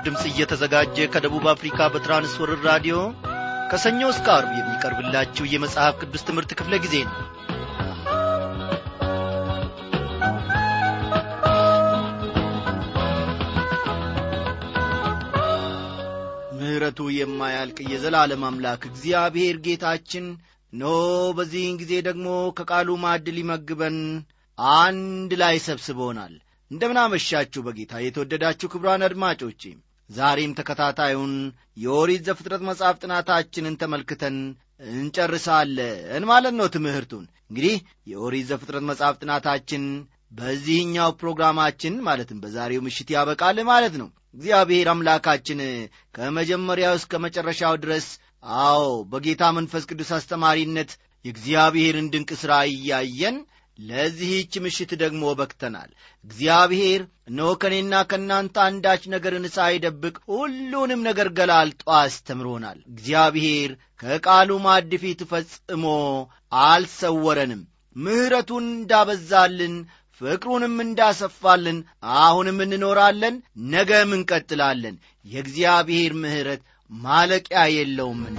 በምስራች ድምፅ እየተዘጋጀ ከደቡብ አፍሪካ በትራንስ ወርልድ ራዲዮ ከሰኞ እስከ አርብ የሚቀርብላችሁ የመጽሐፍ ቅዱስ ትምህርት ክፍለ ጊዜ ነው። ምሕረቱ የማያልቅ የዘላለም አምላክ እግዚአብሔር ጌታችን ኖ በዚህን ጊዜ ደግሞ ከቃሉ ማዕድ ሊመግበን አንድ ላይ ሰብስቦናል። እንደምናመሻችሁ በጌታ የተወደዳችሁ ክብሯን አድማጮቼ ዛሬም ተከታታዩን የኦሪት ዘፍጥረት መጽሐፍ ጥናታችንን ተመልክተን እንጨርሳለን ማለት ነው ትምህርቱን። እንግዲህ የኦሪት ዘፍጥረት መጽሐፍ ጥናታችን በዚህኛው ፕሮግራማችን ማለትም በዛሬው ምሽት ያበቃል ማለት ነው። እግዚአብሔር አምላካችን ከመጀመሪያው እስከ መጨረሻው ድረስ አዎ በጌታ መንፈስ ቅዱስ አስተማሪነት የእግዚአብሔርን ድንቅ ሥራ እያየን ለዚህች ምሽት ደግሞ በክተናል እግዚአብሔር እነሆ ከእኔና ከእናንተ አንዳች ነገርን ሳይደብቅ ሁሉንም ነገር ገላልጦ አስተምሮናል። እግዚአብሔር ከቃሉ ማዕድ ፈጽሞ አልሰወረንም። ምሕረቱን እንዳበዛልን ፍቅሩንም እንዳሰፋልን አሁንም እንኖራለን ነገም እንቀጥላለን። የእግዚአብሔር ምሕረት ማለቂያ የለውምና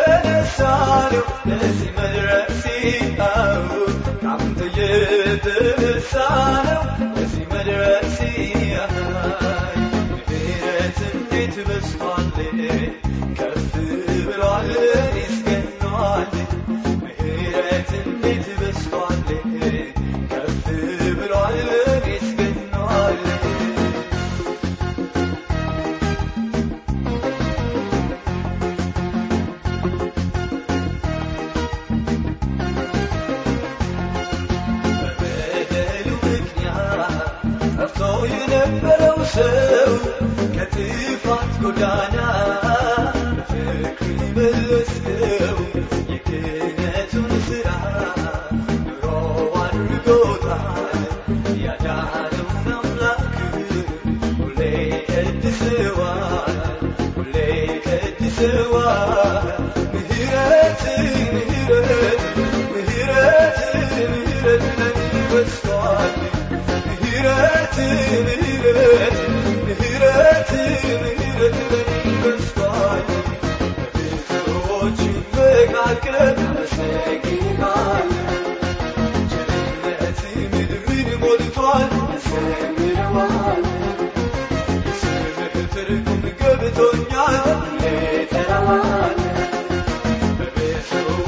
السلام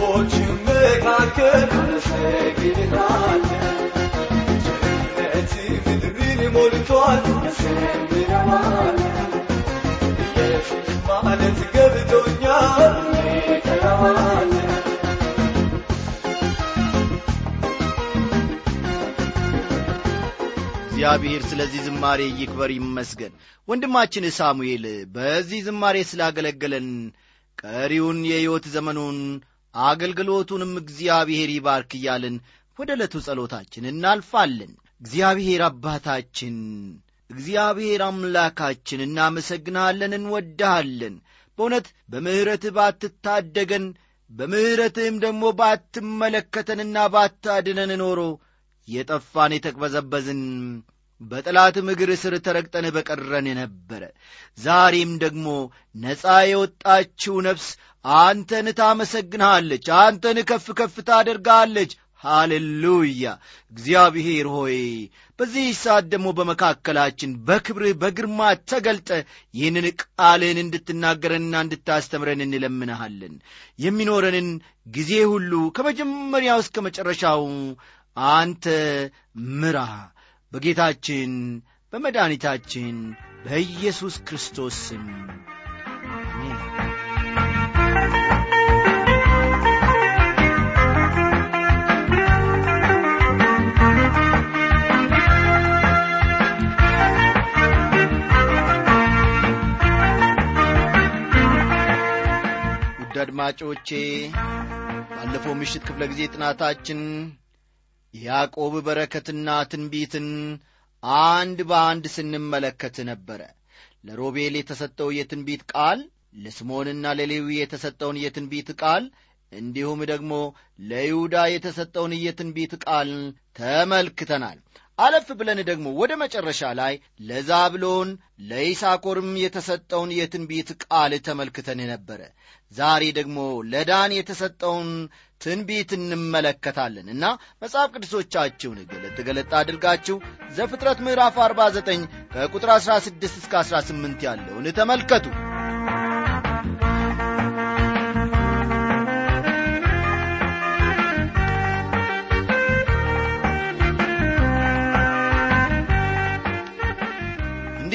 በብዙዎች መካከል ሁሌ እጠራዋለሁ እግዚአብሔር ስለዚህ ዝማሬ ይክበር ይመስገን። ወንድማችን ሳሙኤል በዚህ ዝማሬ ስላገለገለን ቀሪውን የሕይወት ዘመኑን አገልግሎቱንም እግዚአብሔር ይባርክ እያልን ወደ ዕለቱ ጸሎታችን እናልፋለን። እግዚአብሔር አባታችን እግዚአብሔር አምላካችን እናመሰግንሃለን እንወድሃለን። በእውነት በምሕረትህ ባትታደገን በምሕረትህም ደግሞ ባትመለከተንና ባታድነን ኖሮ የጠፋን የተቅበዘበዝን በጠላትም እግር ስር ተረግጠን በቀረን ነበረ ዛሬም ደግሞ ነፃ የወጣችው ነፍስ አንተን ታመሰግንሃለች አንተን ከፍ ከፍ ታደርጋለች። ሃሌሉያ! እግዚአብሔር ሆይ በዚህ ሰዓት ደግሞ በመካከላችን በክብርህ በግርማ ተገልጠ ይህንን ቃልህን እንድትናገረንና እንድታስተምረን እንለምንሃለን። የሚኖረንን ጊዜ ሁሉ ከመጀመሪያው እስከ መጨረሻው አንተ ምራ። በጌታችን በመድኃኒታችን በኢየሱስ ክርስቶስ ስም አሜን አድማጮቼ ባለፈው ምሽት ክፍለ ጊዜ ጥናታችን የያዕቆብ በረከትና ትንቢትን አንድ በአንድ ስንመለከት ነበረ። ለሮቤል የተሰጠው የትንቢት ቃል ለስምዖንና ለሌዊ የተሰጠውን የትንቢት ቃል እንዲሁም ደግሞ ለይሁዳ የተሰጠውን የትንቢት ቃል ተመልክተናል። አለፍ ብለን ደግሞ ወደ መጨረሻ ላይ ለዛብሎን ለይሳኮርም የተሰጠውን የትንቢት ቃል ተመልክተን ነበረ። ዛሬ ደግሞ ለዳን የተሰጠውን ትንቢት እንመለከታለን እና መጽሐፍ ቅዱሶቻችሁን ገለጥ ገለጥ አድርጋችሁ ዘፍጥረት ምዕራፍ 49 ከቁጥር 16 እስከ 18 ያለውን ተመልከቱ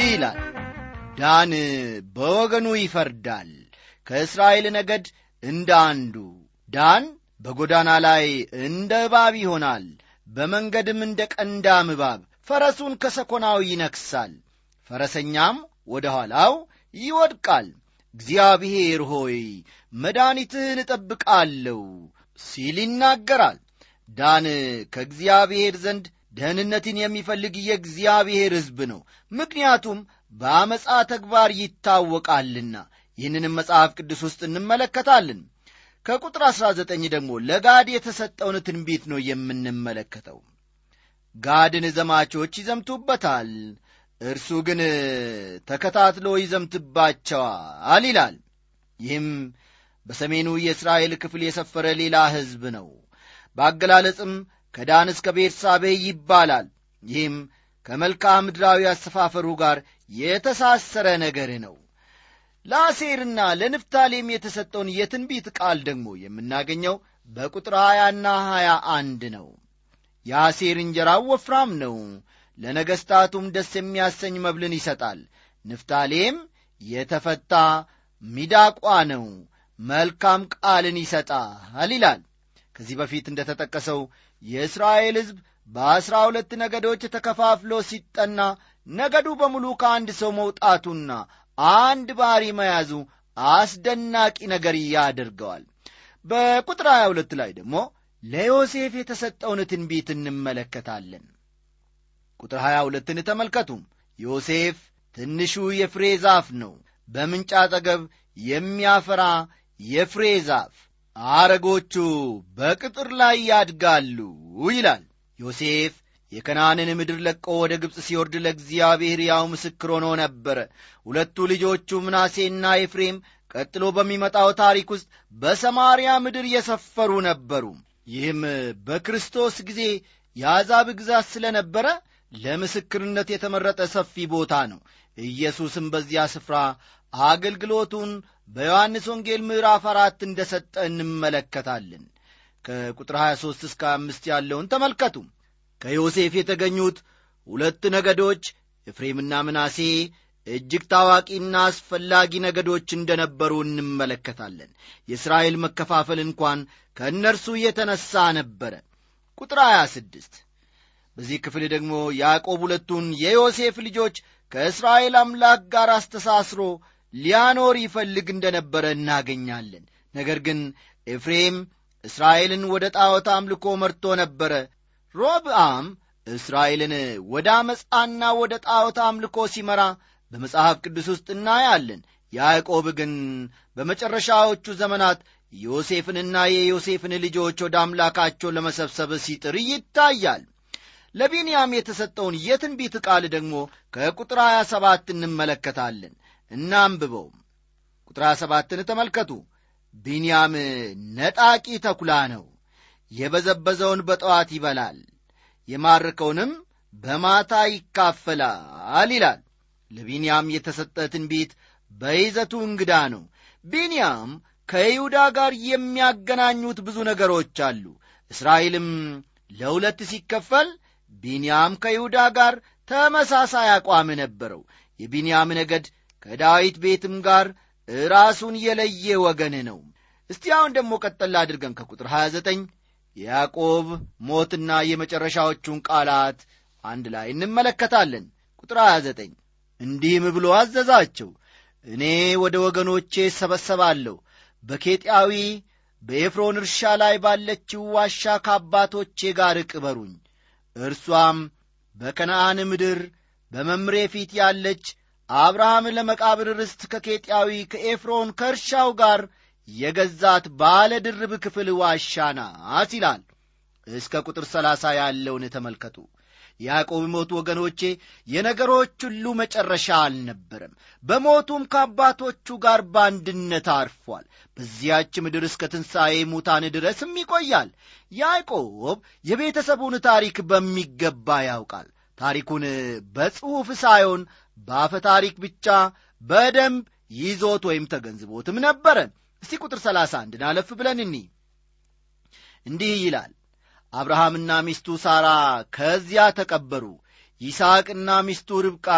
ይላል። ዳን በወገኑ ይፈርዳል ከእስራኤል ነገድ እንደ አንዱ። ዳን በጎዳና ላይ እንደ እባብ ይሆናል በመንገድም እንደ ቀንዳም እባብ። ፈረሱን ከሰኮናው ይነክሳል ፈረሰኛም ወደ ኋላው ይወድቃል። እግዚአብሔር ሆይ መድኃኒትህን እጠብቃለሁ ሲል ይናገራል። ዳን ከእግዚአብሔር ዘንድ ደህንነትን የሚፈልግ የእግዚአብሔር ሕዝብ ነው። ምክንያቱም በአመፃ ተግባር ይታወቃልና። ይህንንም መጽሐፍ ቅዱስ ውስጥ እንመለከታለን። ከቁጥር 19 ደግሞ ለጋድ የተሰጠውን ትንቢት ነው የምንመለከተው። ጋድን ዘማቾች ይዘምቱበታል እርሱ ግን ተከታትሎ ይዘምትባቸዋል ይላል። ይህም በሰሜኑ የእስራኤል ክፍል የሰፈረ ሌላ ሕዝብ ነው። በአገላለጽም ከዳን እስከ ቤርሳቤ ይባላል። ይህም ከመልክዓ ምድራዊ አሰፋፈሩ ጋር የተሳሰረ ነገር ነው። ለአሴርና ለንፍታሌም የተሰጠውን የትንቢት ቃል ደግሞ የምናገኘው በቁጥር ሀያና ሀያ አንድ ነው። የአሴር እንጀራው ወፍራም ነው። ለነገሥታቱም ደስ የሚያሰኝ መብልን ይሰጣል። ንፍታሌም የተፈታ ሚዳቋ ነው። መልካም ቃልን ይሰጣል ይላል። ከዚህ በፊት እንደ ተጠቀሰው የእስራኤል ሕዝብ በአስራ ሁለት ነገዶች ተከፋፍሎ ሲጠና ነገዱ በሙሉ ከአንድ ሰው መውጣቱና አንድ ባሪ መያዙ አስደናቂ ነገር ያደርገዋል። በቁጥር 22 ላይ ደግሞ ለዮሴፍ የተሰጠውን ትንቢት እንመለከታለን። ቁጥር 22ን ተመልከቱ ዮሴፍ ትንሹ የፍሬ ዛፍ ነው። በምንጭ አጠገብ የሚያፈራ የፍሬ ዛፍ አረጎቹ በቅጥር ላይ ያድጋሉ ይላል። ዮሴፍ የከናንን ምድር ለቆ ወደ ግብፅ ሲወርድ ለእግዚአብሔር ያው ምስክር ሆኖ ነበረ። ሁለቱ ልጆቹ ምናሴና ኤፍሬም ቀጥሎ በሚመጣው ታሪክ ውስጥ በሰማርያ ምድር የሰፈሩ ነበሩ። ይህም በክርስቶስ ጊዜ የአሕዛብ ግዛት ስለነበረ ለምስክርነት የተመረጠ ሰፊ ቦታ ነው። ኢየሱስም በዚያ ስፍራ አገልግሎቱን በዮሐንስ ወንጌል ምዕራፍ አራት እንደ ሰጠ እንመለከታለን። ከቁጥር 23 እስከ አምስት ያለውን ተመልከቱ። ከዮሴፍ የተገኙት ሁለት ነገዶች ኤፍሬምና ምናሴ እጅግ ታዋቂና አስፈላጊ ነገዶች እንደነበሩ እንመለከታለን። የእስራኤል መከፋፈል እንኳን ከእነርሱ የተነሣ ነበረ። ቁጥር 26 በዚህ ክፍል ደግሞ ያዕቆብ ሁለቱን የዮሴፍ ልጆች ከእስራኤል አምላክ ጋር አስተሳስሮ ሊያኖር ይፈልግ እንደነበረ እናገኛለን። ነገር ግን ኤፍሬም እስራኤልን ወደ ጣዖት አምልኮ መርቶ ነበረ። ሮብአም እስራኤልን ወደ አመፃና ወደ ጣዖት አምልኮ ሲመራ በመጽሐፍ ቅዱስ ውስጥ እናያለን። ያዕቆብ ግን በመጨረሻዎቹ ዘመናት ዮሴፍንና የዮሴፍን ልጆች ወደ አምላካቸው ለመሰብሰብ ሲጥር ይታያል። ለቢንያም የተሰጠውን የትንቢት ቃል ደግሞ ከቁጥር 27 እንመለከታለን እናንብበው ቁጥር 27ን ተመልከቱ። ቢንያም ነጣቂ ተኩላ ነው። የበዘበዘውን በጠዋት ይበላል የማርከውንም በማታ ይካፈላል ይላል። ለቢንያም የተሰጠ ትንቢት በይዘቱ እንግዳ ነው። ቢንያም ከይሁዳ ጋር የሚያገናኙት ብዙ ነገሮች አሉ። እስራኤልም ለሁለት ሲከፈል ቢንያም ከይሁዳ ጋር ተመሳሳይ አቋም ነበረው። የቢንያም ነገድ ከዳዊት ቤትም ጋር ራሱን የለየ ወገን ነው። እስቲ አሁን ደግሞ ቀጠላ አድርገን ከቁጥር 29 የያዕቆብ ሞትና የመጨረሻዎቹን ቃላት አንድ ላይ እንመለከታለን። ቁጥር 29 እንዲህም ብሎ አዘዛቸው እኔ ወደ ወገኖቼ እሰበሰባለሁ በኬጢያዊ በኤፍሮን እርሻ ላይ ባለችው ዋሻ ከአባቶቼ ጋር ቅበሩኝ። እርሷም በከነአን ምድር በመምሬ ፊት ያለች አብርሃም ለመቃብር ርስት ከኬጢያዊ ከኤፍሮን ከእርሻው ጋር የገዛት ባለ ድርብ ክፍል ዋሻ ናት ይላል። እስከ ቁጥር ሰላሳ ያለውን ተመልከቱ። ያዕቆብ ሞቱ ወገኖቼ የነገሮች ሁሉ መጨረሻ አልነበረም። በሞቱም ከአባቶቹ ጋር በአንድነት አርፏል። በዚያች ምድር እስከ ትንሣኤ ሙታን ድረስም ይቆያል። ያዕቆብ የቤተሰቡን ታሪክ በሚገባ ያውቃል ታሪኩን በጽሑፍ ሳይሆን በአፈ ታሪክ ብቻ በደንብ ይዞት ወይም ተገንዝቦትም ነበረ። እስቲ ቁጥር ሰላሳ አንድን አለፍ ብለን እኒ። እንዲህ ይላል። አብርሃምና ሚስቱ ሳራ ከዚያ ተቀበሩ። ይስሐቅና ሚስቱ ርብቃ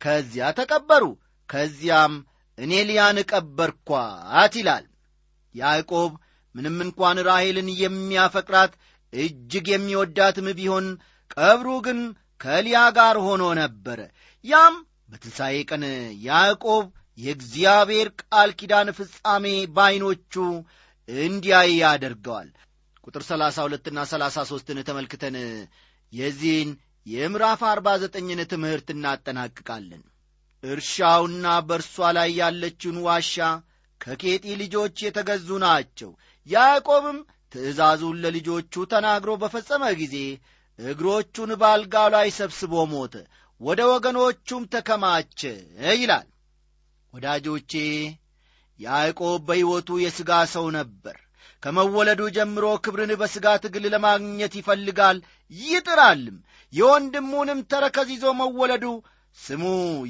ከዚያ ተቀበሩ። ከዚያም እኔ ልያን ቀበርኳት ይላል። ያዕቆብ ምንም እንኳን ራሔልን የሚያፈቅራት እጅግ የሚወዳትም ቢሆን ቀብሩ ግን ከሊያ ጋር ሆኖ ነበረ ያም በትንሣኤ ቀን ያዕቆብ የእግዚአብሔር ቃል ኪዳን ፍጻሜ ባይኖቹ እንዲያይ ያደርገዋል። ቁጥር 32 ና 33ን ተመልክተን የዚህን የምዕራፍ 49ን ትምህርት እናጠናቅቃለን። እርሻውና በእርሷ ላይ ያለችውን ዋሻ ከኬጢ ልጆች የተገዙ ናቸው። ያዕቆብም ትእዛዙን ለልጆቹ ተናግሮ በፈጸመ ጊዜ እግሮቹን ባልጋው ላይ ሰብስቦ ሞተ ወደ ወገኖቹም ተከማቸ ይላል። ወዳጆቼ ያዕቆብ በሕይወቱ የሥጋ ሰው ነበር። ከመወለዱ ጀምሮ ክብርን በሥጋ ትግል ለማግኘት ይፈልጋል ይጥራልም። የወንድሙንም ተረከዝ ይዞ መወለዱ ስሙ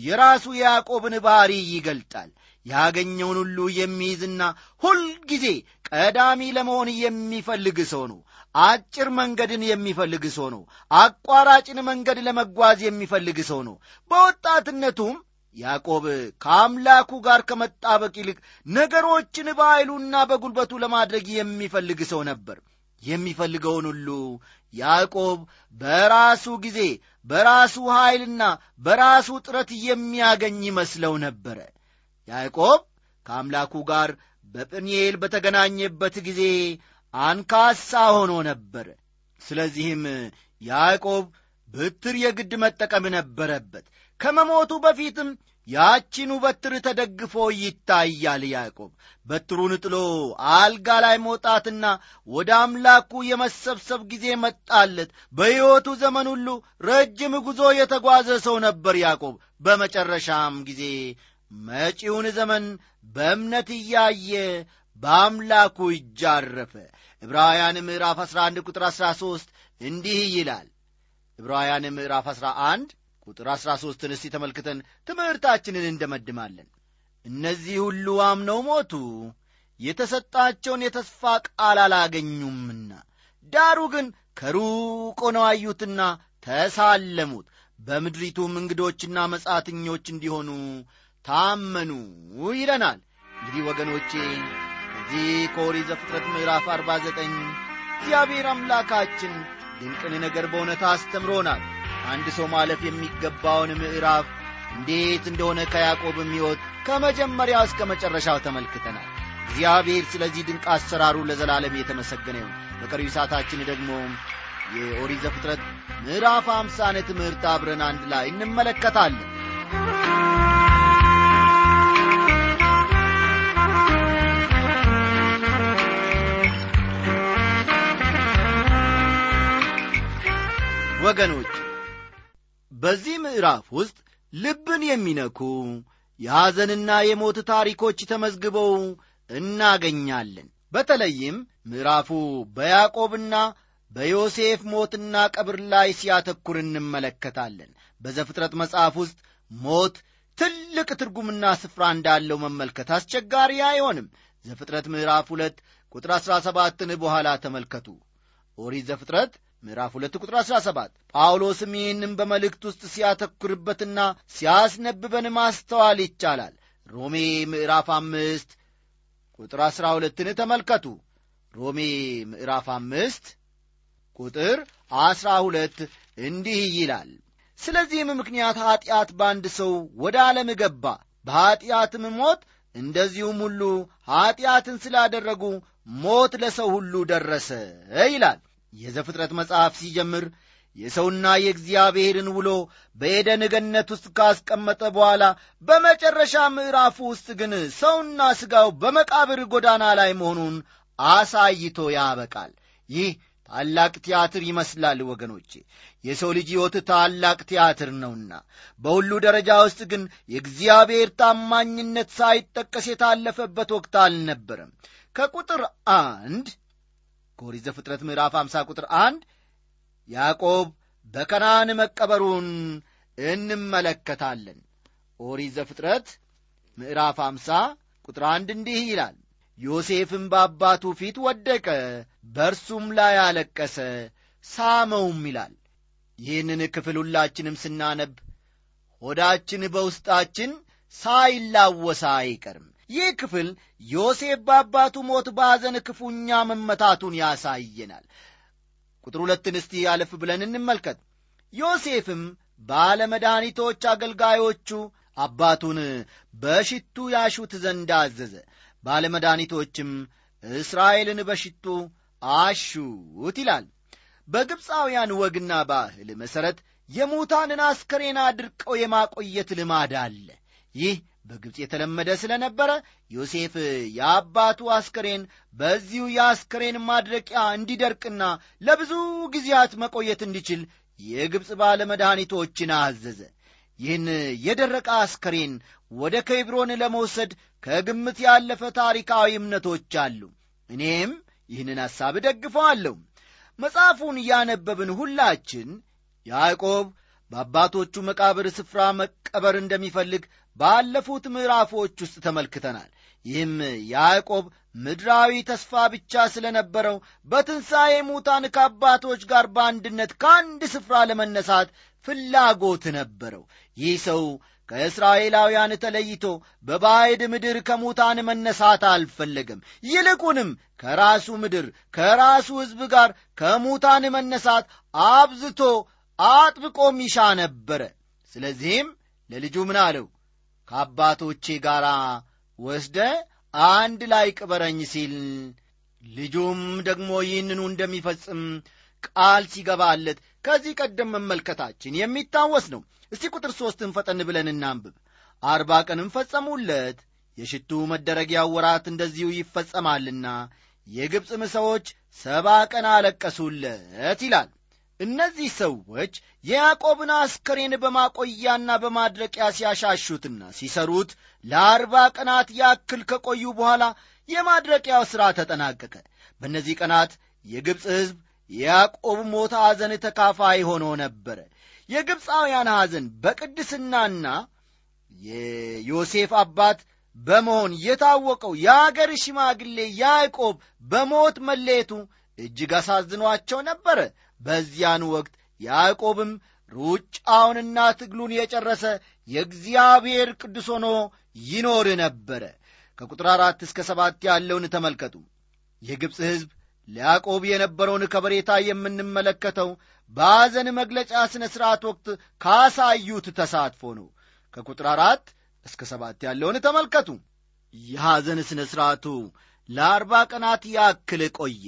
የራሱ የያዕቆብን ባሕሪ ይገልጣል። ያገኘውን ሁሉ የሚይዝና ሁልጊዜ ቀዳሚ ለመሆን የሚፈልግ ሰው ነው አጭር መንገድን የሚፈልግ ሰው ነው። አቋራጭን መንገድ ለመጓዝ የሚፈልግ ሰው ነው። በወጣትነቱም ያዕቆብ ከአምላኩ ጋር ከመጣበቅ ይልቅ ነገሮችን በኃይሉና በጉልበቱ ለማድረግ የሚፈልግ ሰው ነበር። የሚፈልገውን ሁሉ ያዕቆብ በራሱ ጊዜ በራሱ ኃይልና በራሱ ጥረት የሚያገኝ ይመስለው ነበረ። ያዕቆብ ከአምላኩ ጋር በጵንኤል በተገናኘበት ጊዜ አንካሳ ሆኖ ነበር። ስለዚህም ያዕቆብ በትር የግድ መጠቀም ነበረበት። ከመሞቱ በፊትም ያቺኑ በትር ተደግፎ ይታያል። ያዕቆብ በትሩን ጥሎ አልጋ ላይ መውጣትና ወደ አምላኩ የመሰብሰብ ጊዜ መጣለት። በሕይወቱ ዘመን ሁሉ ረጅም ጉዞ የተጓዘ ሰው ነበር ያዕቆብ። በመጨረሻም ጊዜ መጪውን ዘመን በእምነት እያየ በአምላኩ እጅ አረፈ። ዕብራውያን ምዕራፍ 11 ቁጥር 13 እንዲህ ይላል። ዕብራውያን ምዕራፍ 11 ቁጥር 13ን እስቲ ተመልክተን ትምህርታችንን እንደመድማለን። እነዚህ ሁሉ አምነው ሞቱ። የተሰጣቸውን የተስፋ ቃል አላገኙምና ዳሩ ግን ከሩቅ ሆነው አዩትና ተሳለሙት። በምድሪቱም እንግዶችና መጻተኞች እንዲሆኑ ታመኑ ይለናል። እንግዲህ ወገኖቼ ከዚህ ከኦሪት ዘፍጥረት ምዕራፍ 49 እግዚአብሔር አምላካችን ድንቅን ነገር በእውነት አስተምሮናል። አንድ ሰው ማለፍ የሚገባውን ምዕራፍ እንዴት እንደሆነ ከያዕቆብም ሕይወት ከመጀመሪያው እስከ መጨረሻው ተመልክተናል። እግዚአብሔር ስለዚህ ድንቅ አሰራሩ ለዘላለም የተመሰገነ ይሁን። በቀሪው ሰዓታችን ደግሞ የኦሪት ዘፍጥረት ምዕራፍ አምሳነ ትምህርት አብረን አንድ ላይ እንመለከታለን ወገኖች! በዚህ ምዕራፍ ውስጥ ልብን የሚነኩ የሐዘንና የሞት ታሪኮች ተመዝግበው እናገኛለን። በተለይም ምዕራፉ በያዕቆብና በዮሴፍ ሞትና ቀብር ላይ ሲያተኩር እንመለከታለን። በዘፍጥረት መጽሐፍ ውስጥ ሞት ትልቅ ትርጉምና ስፍራ እንዳለው መመልከት አስቸጋሪ አይሆንም። ዘፍጥረት ምዕራፍ ሁለት ቁጥር አሥራ ሰባትን በኋላ ተመልከቱ። ኦሪት ዘፍጥረት ምዕራፍ ሁለት ቁጥር አሥራ ሰባት ጳውሎስም ይህንም በመልእክት ውስጥ ሲያተኩርበትና ሲያስነብበን ማስተዋል ይቻላል። ሮሜ ምዕራፍ አምስት ቁጥር አሥራ ሁለትን ተመልከቱ። ሮሜ ምዕራፍ አምስት ቁጥር አሥራ ሁለት እንዲህ ይላል። ስለዚህም ምክንያት ኀጢአት በአንድ ሰው ወደ ዓለም ገባ። በኀጢአትም ሞት እንደዚሁም ሁሉ ኀጢአትን ስላደረጉ ሞት ለሰው ሁሉ ደረሰ ይላል የዘፍጥረት መጽሐፍ ሲጀምር የሰውና የእግዚአብሔርን ውሎ በኤደን ገነት ውስጥ ካስቀመጠ በኋላ በመጨረሻ ምዕራፉ ውስጥ ግን ሰውና ሥጋው በመቃብር ጎዳና ላይ መሆኑን አሳይቶ ያበቃል። ይህ ታላቅ ቲያትር ይመስላል ወገኖቼ። የሰው ልጅ ሕይወት ታላቅ ቲያትር ነውና በሁሉ ደረጃ ውስጥ ግን የእግዚአብሔር ታማኝነት ሳይጠቀስ የታለፈበት ወቅት አልነበረም። ከቁጥር አንድ ከኦሪት ዘፍጥረት ምዕራፍ 50 ቁጥር አንድ ያዕቆብ በከናን መቀበሩን እንመለከታለን። ኦሪት ዘፍጥረት ምዕራፍ 50 ቁጥር አንድ እንዲህ ይላል ዮሴፍም በአባቱ ፊት ወደቀ በእርሱም ላይ አለቀሰ ሳመውም ይላል። ይህንን ክፍል ሁላችንም ስናነብ ሆዳችን በውስጣችን ሳይላወሳ አይቀርም ይህ ክፍል ዮሴፍ በአባቱ ሞት በሐዘን ክፉኛ መመታቱን ያሳየናል። ቁጥር ሁለትን እስቲ ያለፍ ብለን እንመልከት። ዮሴፍም ባለመድኃኒቶች አገልጋዮቹ አባቱን በሽቱ ያሹት ዘንድ አዘዘ። ባለመድኃኒቶችም እስራኤልን በሽቱ አሹት ይላል። በግብፃውያን ወግና ባህል መሠረት የሙታንን አስከሬን አድርቀው የማቆየት ልማድ አለ። ይህ በግብፅ የተለመደ ስለነበረ ዮሴፍ የአባቱ አስከሬን በዚሁ የአስከሬን ማድረቂያ እንዲደርቅና ለብዙ ጊዜያት መቆየት እንዲችል የግብፅ ባለመድኃኒቶችን አዘዘ። ይህን የደረቀ አስከሬን ወደ ኬብሮን ለመውሰድ ከግምት ያለፈ ታሪካዊ እምነቶች አሉ። እኔም ይህንን ሐሳብ ደግፈዋለሁ መጽሐፉን እያነበብን ሁላችን ያዕቆብ በአባቶቹ መቃብር ስፍራ መቀበር እንደሚፈልግ ባለፉት ምዕራፎች ውስጥ ተመልክተናል። ይህም ያዕቆብ ምድራዊ ተስፋ ብቻ ስለነበረው በትንሣኤ ሙታን ከአባቶች ጋር በአንድነት ከአንድ ስፍራ ለመነሳት ፍላጎት ነበረው። ይህ ሰው ከእስራኤላውያን ተለይቶ በባዕድ ምድር ከሙታን መነሳት አልፈለገም። ይልቁንም ከራሱ ምድር ከራሱ ሕዝብ ጋር ከሙታን መነሳት አብዝቶ አጥብቆም ይሻ ነበረ። ስለዚህም ለልጁ ምን አለው ከአባቶቼ ጋር ወስደ አንድ ላይ ቅበረኝ ሲል ልጁም ደግሞ ይህንኑ እንደሚፈጽም ቃል ሲገባለት ከዚህ ቀደም መመልከታችን የሚታወስ ነው። እስቲ ቁጥር ሦስትን ፈጠን ብለን እናንብብ። አርባ ቀንም ፈጸሙለት። የሽቱ መደረጊያ ወራት እንደዚሁ ይፈጸማልና የግብፅም ሰዎች ሰባ ቀን አለቀሱለት ይላል እነዚህ ሰዎች የያዕቆብን አስከሬን በማቆያና በማድረቂያ ሲያሻሹትና ሲሰሩት ለአርባ ቀናት ያክል ከቆዩ በኋላ የማድረቂያው ሥራ ተጠናቀቀ። በእነዚህ ቀናት የግብፅ ሕዝብ የያዕቆብ ሞት ሐዘን ተካፋይ ሆኖ ነበረ። የግብፃውያን ሐዘን በቅድስናና የዮሴፍ አባት በመሆን የታወቀው የአገር ሽማግሌ ያዕቆብ በሞት መለየቱ እጅግ አሳዝኗቸው ነበረ በዚያን ወቅት ያዕቆብም ሩጫውንና ትግሉን የጨረሰ የእግዚአብሔር ቅዱስ ሆኖ ይኖር ነበረ። ከቁጥር አራት እስከ ሰባት ያለውን ተመልከቱ። የግብፅ ሕዝብ ለያዕቆብ የነበረውን ከበሬታ የምንመለከተው በሐዘን መግለጫ ሥነ ሥርዓት ወቅት ካሳዩት ተሳትፎ ነው። ከቁጥር አራት እስከ ሰባት ያለውን ተመልከቱ። የሐዘን ሥነ ሥርዓቱ ለአርባ ቀናት ያክል ቆየ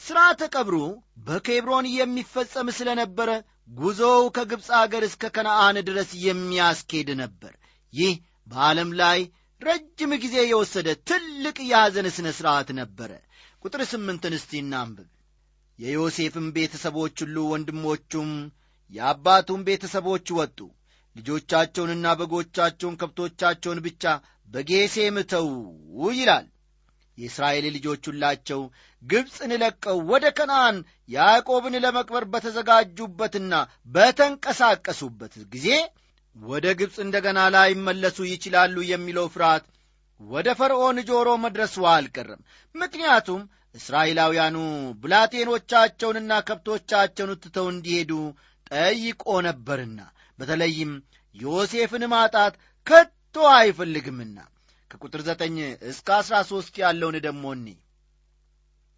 ሥርዓተ ቀብሩ በኬብሮን የሚፈጸም ስለ ነበረ ጉዞው ከግብፅ አገር እስከ ከነአን ድረስ የሚያስኬድ ነበር። ይህ በዓለም ላይ ረጅም ጊዜ የወሰደ ትልቅ የሐዘን ሥነ ሥርዓት ነበረ። ቁጥር ስምንትን እስቲ እናንብብ። የዮሴፍም ቤተሰቦች ሁሉ ወንድሞቹም የአባቱም ቤተሰቦች ወጡ። ልጆቻቸውንና በጎቻቸውን ከብቶቻቸውን ብቻ በጌሴም ተዉ ይላል የእስራኤል ልጆች ሁላቸው ግብፅን ለቀው ወደ ከነአን ያዕቆብን ለመቅበር በተዘጋጁበትና በተንቀሳቀሱበት ጊዜ ወደ ግብፅ እንደገና ላይመለሱ ይችላሉ የሚለው ፍርሃት ወደ ፈርዖን ጆሮ መድረሱ አልቀረም። ምክንያቱም እስራኤላውያኑ ብላቴኖቻቸውንና ከብቶቻቸውን ትተው እንዲሄዱ ጠይቆ ነበርና በተለይም ዮሴፍን ማጣት ከቶ አይፈልግምና ከቁጥር ዘጠኝ እስከ አሥራ ሦስት ያለውን ደሞ እኒ።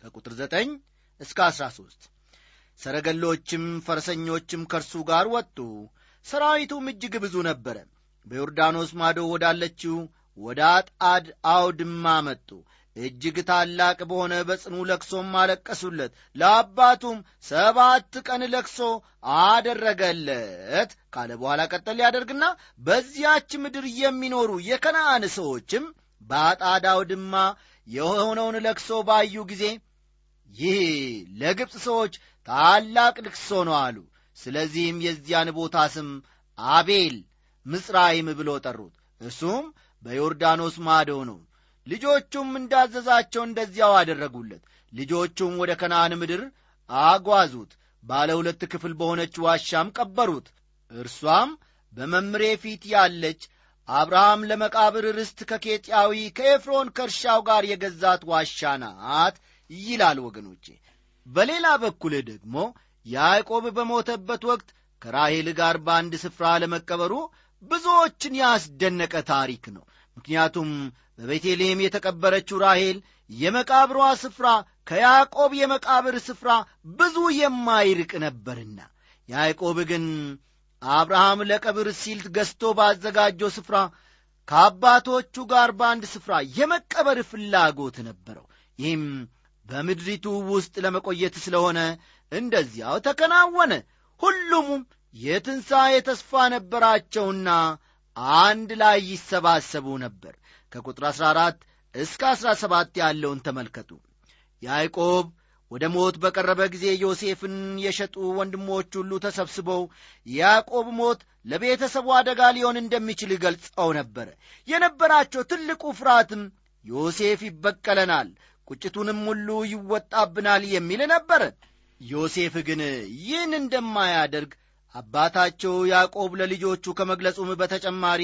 ከቁጥር ዘጠኝ እስከ አሥራ ሦስት ሰረገሎችም ፈረሰኞችም ከእርሱ ጋር ወጡ። ሰራዊቱም እጅግ ብዙ ነበረ። በዮርዳኖስ ማዶ ወዳለችው ወደ አጣድ አውድማ መጡ እጅግ ታላቅ በሆነ በጽኑ ለቅሶም አለቀሱለት። ለአባቱም ሰባት ቀን ለቅሶ አደረገለት። ካለ በኋላ ቀጠል ያደርግና በዚያች ምድር የሚኖሩ የከነአን ሰዎችም በአጣድ አውድማ የሆነውን ለቅሶ ባዩ ጊዜ ይህ ለግብፅ ሰዎች ታላቅ ልቅሶ ነው አሉ። ስለዚህም የዚያን ቦታ ስም አቤል ምጽራይም ብሎ ጠሩት። እርሱም በዮርዳኖስ ማዶ ነው ልጆቹም እንዳዘዛቸው እንደዚያው አደረጉለት። ልጆቹም ወደ ከነአን ምድር አጓዙት ባለ ሁለት ክፍል በሆነች ዋሻም ቀበሩት። እርሷም በመምሬ ፊት ያለች አብርሃም ለመቃብር ርስት ከኬጢያዊ ከኤፍሮን ከእርሻው ጋር የገዛት ዋሻ ናት ይላል ወገኖቼ። በሌላ በኩል ደግሞ ያዕቆብ በሞተበት ወቅት ከራሄል ጋር በአንድ ስፍራ ለመቀበሩ ብዙዎችን ያስደነቀ ታሪክ ነው። ምክንያቱም በቤተልሔም የተቀበረችው ራሄል የመቃብሯ ስፍራ ከያዕቆብ የመቃብር ስፍራ ብዙ የማይርቅ ነበርና ያዕቆብ ግን አብርሃም ለቀብር ሲል ገዝቶ ባዘጋጀው ስፍራ ከአባቶቹ ጋር በአንድ ስፍራ የመቀበር ፍላጎት ነበረው። ይህም በምድሪቱ ውስጥ ለመቆየት ስለሆነ እንደዚያው ተከናወነ። ሁሉም የትንሣኤ ተስፋ ነበራቸውና አንድ ላይ ይሰባሰቡ ነበር ከቁጥር 14 እስከ 17 ያለውን ተመልከቱ። ያዕቆብ ወደ ሞት በቀረበ ጊዜ ዮሴፍን የሸጡ ወንድሞች ሁሉ ተሰብስበው ያዕቆብ ሞት ለቤተሰቡ አደጋ ሊሆን እንደሚችል ገልጸው ነበረ የነበራቸው ትልቁ ፍርሃትም ዮሴፍ ይበቀለናል ቁጭቱንም ሁሉ ይወጣብናል የሚል ነበረ ዮሴፍ ግን ይህን እንደማያደርግ አባታቸው ያዕቆብ ለልጆቹ ከመግለጹም በተጨማሪ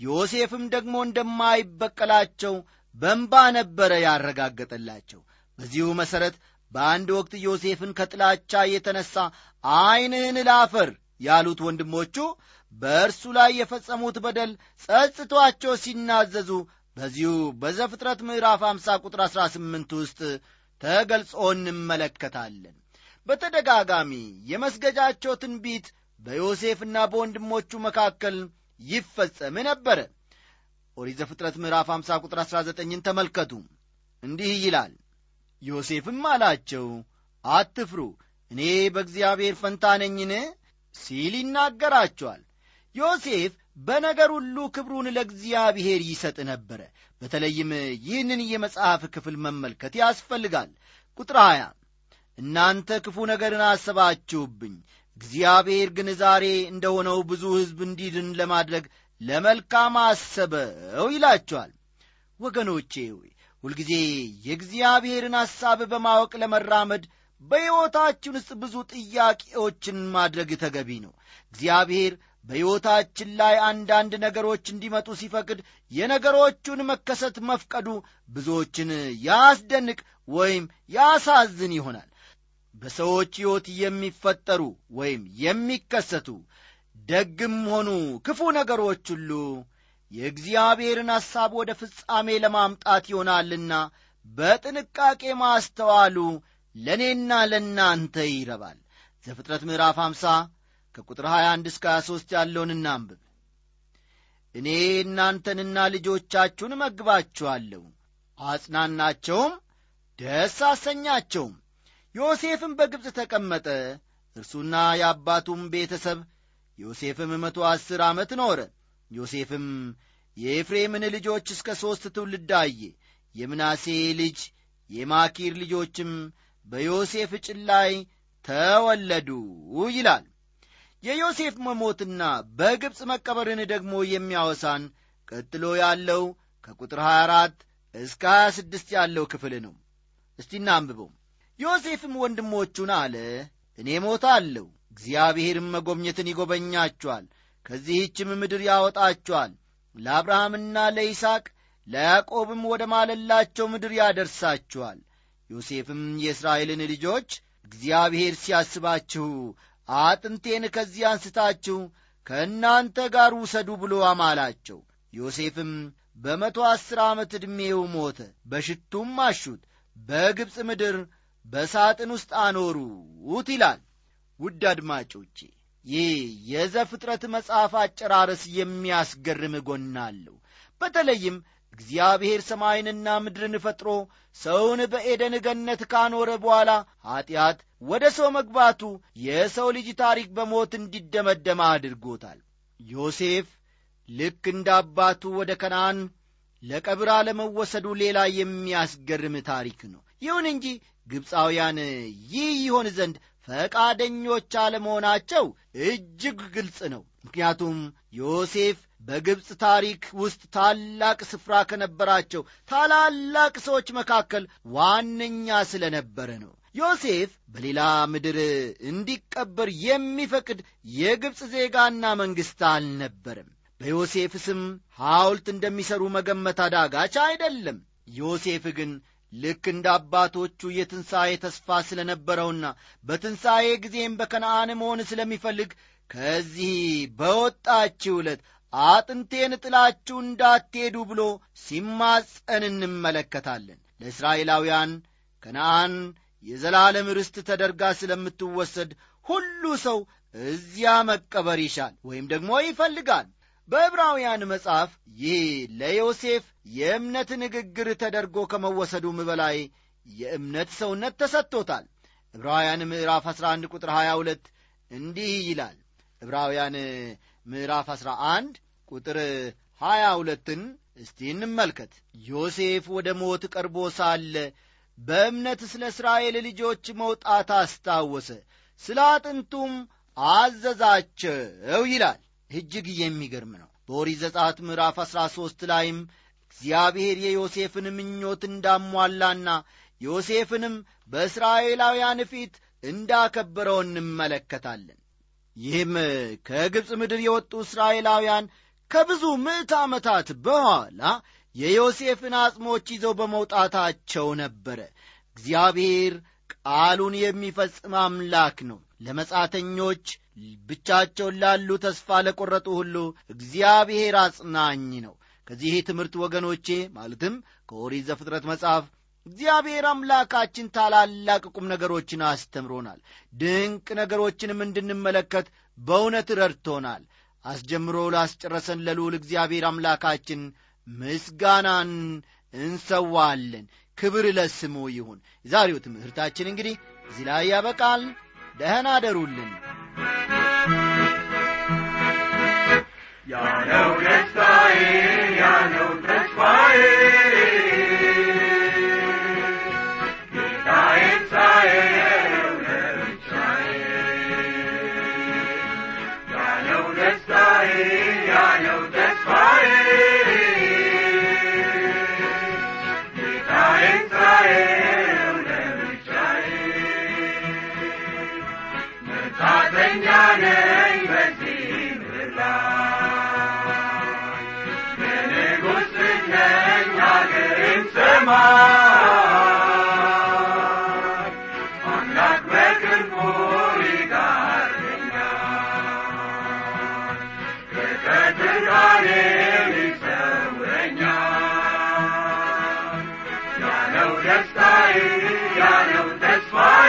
ዮሴፍም ደግሞ እንደማይበቀላቸው በንባ ነበረ ያረጋገጠላቸው። በዚሁ መሠረት በአንድ ወቅት ዮሴፍን ከጥላቻ የተነሣ ዐይንህን ላፈር ያሉት ወንድሞቹ በእርሱ ላይ የፈጸሙት በደል ጸጽቷቸው ሲናዘዙ በዚሁ በዘፍጥረት ምዕራፍ 50 ቁጥር 18 ውስጥ ተገልጾ እንመለከታለን። በተደጋጋሚ የመስገጃቸው ትንቢት በዮሴፍና በወንድሞቹ መካከል ይፈጸም ነበረ ኦሪት ዘፍጥረት ምዕራፍ 50 ቁጥር 19ን ተመልከቱ። እንዲህ ይላል ዮሴፍም አላቸው አትፍሩ እኔ በእግዚአብሔር ፈንታ ነኝን? ሲል ይናገራቸዋል። ዮሴፍ በነገር ሁሉ ክብሩን ለእግዚአብሔር ይሰጥ ነበረ በተለይም ይህንን የመጽሐፍ ክፍል መመልከት ያስፈልጋል። ቁጥር 20 እናንተ ክፉ ነገርን አሰባችሁብኝ እግዚአብሔር ግን ዛሬ እንደሆነው ብዙ ሕዝብ እንዲድን ለማድረግ ለመልካም አሰበው ይላቸዋል። ወገኖቼ ሆይ ሁልጊዜ የእግዚአብሔርን ሐሳብ በማወቅ ለመራመድ በሕይወታችን ውስጥ ብዙ ጥያቄዎችን ማድረግ ተገቢ ነው። እግዚአብሔር በሕይወታችን ላይ አንዳንድ ነገሮች እንዲመጡ ሲፈቅድ የነገሮቹን መከሰት መፍቀዱ ብዙዎችን ያስደንቅ ወይም ያሳዝን ይሆናል በሰዎች ሕይወት የሚፈጠሩ ወይም የሚከሰቱ ደግም ሆኑ ክፉ ነገሮች ሁሉ የእግዚአብሔርን ሐሳብ ወደ ፍጻሜ ለማምጣት ይሆናልና በጥንቃቄ ማስተዋሉ ለእኔና ለእናንተ ይረባል። ዘፍጥረት ምዕራፍ 50 ከቁጥር 21 እስከ 23 ያለውን እናንብብ። እኔ እናንተንና ልጆቻችሁን እመግባችኋለሁ። አጽናናቸውም ደስ አሰኛቸውም ዮሴፍም በግብፅ ተቀመጠ። እርሱና የአባቱም ቤተሰብ ዮሴፍም መቶ አስር ዓመት ኖረ። ዮሴፍም የኤፍሬምን ልጆች እስከ ሦስት ትውልድ አየ። የምናሴ ልጅ የማኪር ልጆችም በዮሴፍ ጭን ላይ ተወለዱ ይላል። የዮሴፍ መሞትና በግብፅ መቀበርን ደግሞ የሚያወሳን ቀጥሎ ያለው ከቁጥር 24 እስከ 26 ያለው ክፍል ነው። እስቲ እናንብበው ዮሴፍም ወንድሞቹን አለ እኔ ሞታለሁ እግዚአብሔርም መጎብኘትን ይጎበኛችኋል ከዚህችም ምድር ያወጣችኋል ለአብርሃምና ለይስቅ ለያዕቆብም ወደ ማለላቸው ምድር ያደርሳችኋል። ዮሴፍም የእስራኤልን ልጆች እግዚአብሔር ሲያስባችሁ አጥንቴን ከዚህ አንስታችሁ ከእናንተ ጋር ውሰዱ ብሎ አማላቸው። ዮሴፍም በመቶ አሥር ዓመት ዕድሜው ሞተ በሽቱም አሹት በግብፅ ምድር በሳጥን ውስጥ አኖሩት ይላል። ውድ አድማጮቼ ይህ የዘፍጥረት መጽሐፍ አጨራረስ የሚያስገርም ጎና አለው። በተለይም እግዚአብሔር ሰማይንና ምድርን ፈጥሮ ሰውን በኤደን ገነት ካኖረ በኋላ ኀጢአት ወደ ሰው መግባቱ የሰው ልጅ ታሪክ በሞት እንዲደመደም አድርጎታል። ዮሴፍ ልክ እንደ አባቱ ወደ ከነአን ለቀብር አለመወሰዱ ሌላ የሚያስገርም ታሪክ ነው። ይሁን እንጂ ግብፃውያን ይህ ይሆን ዘንድ ፈቃደኞች አለመሆናቸው እጅግ ግልጽ ነው። ምክንያቱም ዮሴፍ በግብፅ ታሪክ ውስጥ ታላቅ ስፍራ ከነበራቸው ታላላቅ ሰዎች መካከል ዋነኛ ስለ ነበረ ነው። ዮሴፍ በሌላ ምድር እንዲቀበር የሚፈቅድ የግብፅ ዜጋና መንግሥት አልነበረም። በዮሴፍ ስም ሐውልት እንደሚሠሩ መገመት አዳጋች አይደለም። ዮሴፍ ግን ልክ እንደ አባቶቹ የትንሣኤ ተስፋ ስለ ነበረውና በትንሣኤ ጊዜም በከነአን መሆን ስለሚፈልግ ከዚህ በወጣችው ዕለት አጥንቴን ጥላችሁ እንዳትሄዱ ብሎ ሲማጸን እንመለከታለን። ለእስራኤላውያን ከነአን የዘላለም ርስት ተደርጋ ስለምትወሰድ ሁሉ ሰው እዚያ መቀበር ይሻል ወይም ደግሞ ይፈልጋል በዕብራውያን መጽሐፍ ይህ ለዮሴፍ የእምነት ንግግር ተደርጎ ከመወሰዱም በላይ የእምነት ሰውነት ተሰጥቶታል። ዕብራውያን ምዕራፍ 11 ቁጥር 22 እንዲህ ይላል። ዕብራውያን ምዕራፍ 11 ቁጥር 22ን እስቲ እንመልከት። ዮሴፍ ወደ ሞት ቀርቦ ሳለ በእምነት ስለ እስራኤል ልጆች መውጣት አስታወሰ። ስለ አጥንቱም አዘዛቸው ይላል እጅግ የሚገርም ነው። በኦሪት ዘጸአት ምዕራፍ አሥራ ሦስት ላይም እግዚአብሔር የዮሴፍን ምኞት እንዳሟላና ዮሴፍንም በእስራኤላውያን ፊት እንዳከበረው እንመለከታለን። ይህም ከግብፅ ምድር የወጡ እስራኤላውያን ከብዙ ምዕት ዓመታት በኋላ የዮሴፍን አጽሞች ይዘው በመውጣታቸው ነበረ። እግዚአብሔር ቃሉን የሚፈጽም አምላክ ነው ለመጻተኞች ብቻቸውን ላሉ ተስፋ ለቈረጡ ሁሉ እግዚአብሔር አጽናኝ ነው። ከዚህ ትምህርት ወገኖቼ ማለትም ከኦሪት ዘፍጥረት መጽሐፍ እግዚአብሔር አምላካችን ታላላቅ ቁም ነገሮችን አስተምሮናል። ድንቅ ነገሮችንም እንድንመለከት በእውነት ረድቶናል። አስጀምሮ ላስጨረሰን ለልዑል እግዚአብሔር አምላካችን ምስጋናን እንሰዋለን። ክብር ለስሙ ይሁን። የዛሬው ትምህርታችን እንግዲህ እዚህ ላይ ያበቃል ደህና አደሩልን። ያለው ደስታዬ ያለው ተስፋዬ ጌታዬን ሳየው